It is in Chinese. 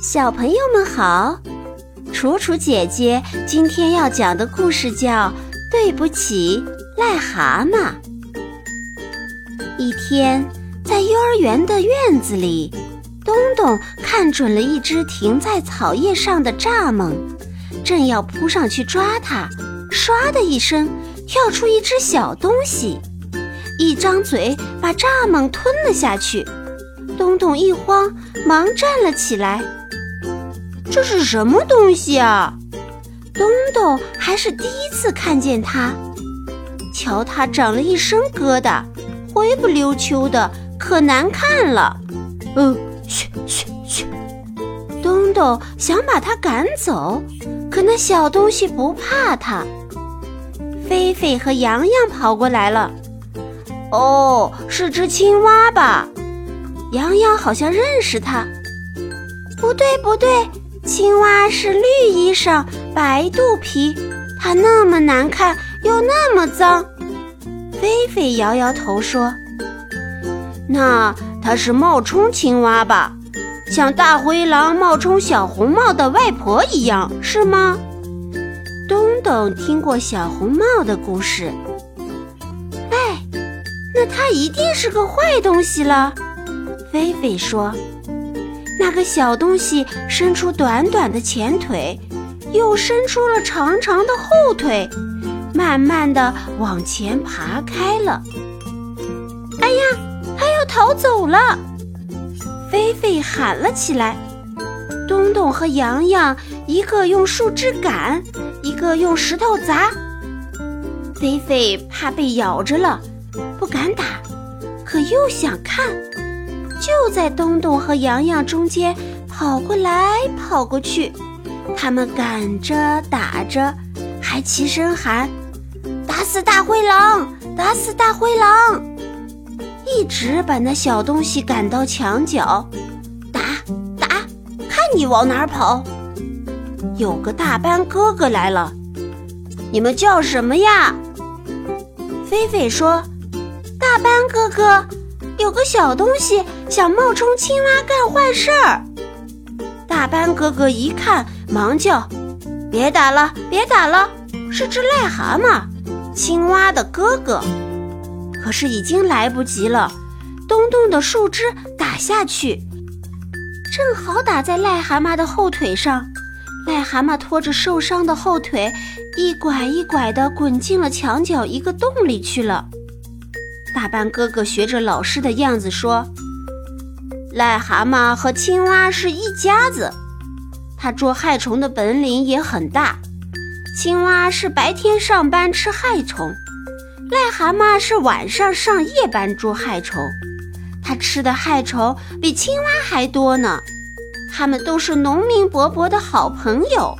小朋友们好，楚楚姐姐今天要讲的故事叫《对不起，癞蛤蟆》。一天，在幼儿园的院子里，东东看准了一只停在草叶上的蚱蜢，正要扑上去抓它，唰的一声，跳出一只小东西，一张嘴把蚱蜢吞了下去。东东一慌，忙站了起来。这是什么东西啊？东东还是第一次看见它。瞧，它长了一身疙瘩，灰不溜秋的，可难看了。嗯，去去去！东东想把它赶走，可那小东西不怕它。菲菲和洋洋跑过来了。哦，是只青蛙吧？洋洋好像认识它。不对，不对。青蛙是绿衣裳白肚皮，它那么难看又那么脏。菲菲摇摇头说：“那它是冒充青蛙吧？像大灰狼冒充小红帽的外婆一样，是吗？”东东听过小红帽的故事。哎，那它一定是个坏东西了。菲菲说。那个小东西伸出短短的前腿，又伸出了长长的后腿，慢慢的往前爬开了。哎呀，它要逃走了！菲菲喊了起来。东东和洋洋一个用树枝赶，一个用石头砸。菲菲怕被咬着了，不敢打，可又想看。就在东东和洋洋中间跑过来跑过去，他们赶着打着，还齐声喊：“打死大灰狼！打死大灰狼！”一直把那小东西赶到墙角，打打，看你往哪儿跑！有个大班哥哥来了，你们叫什么呀？菲菲说：“大班哥哥。”有个小东西想冒充青蛙干坏事儿，大班哥哥一看，忙叫：“别打了，别打了，是只癞蛤蟆，青蛙的哥哥。”可是已经来不及了，东东的树枝打下去，正好打在癞蛤蟆的后腿上，癞蛤蟆拖着受伤的后腿，一拐一拐地滚进了墙角一个洞里去了。大班哥哥学着老师的样子说：“癞蛤蟆和青蛙是一家子，它捉害虫的本领也很大。青蛙是白天上班吃害虫，癞蛤蟆是晚上上夜班捉害虫，它吃的害虫比青蛙还多呢。他们都是农民伯伯的好朋友。”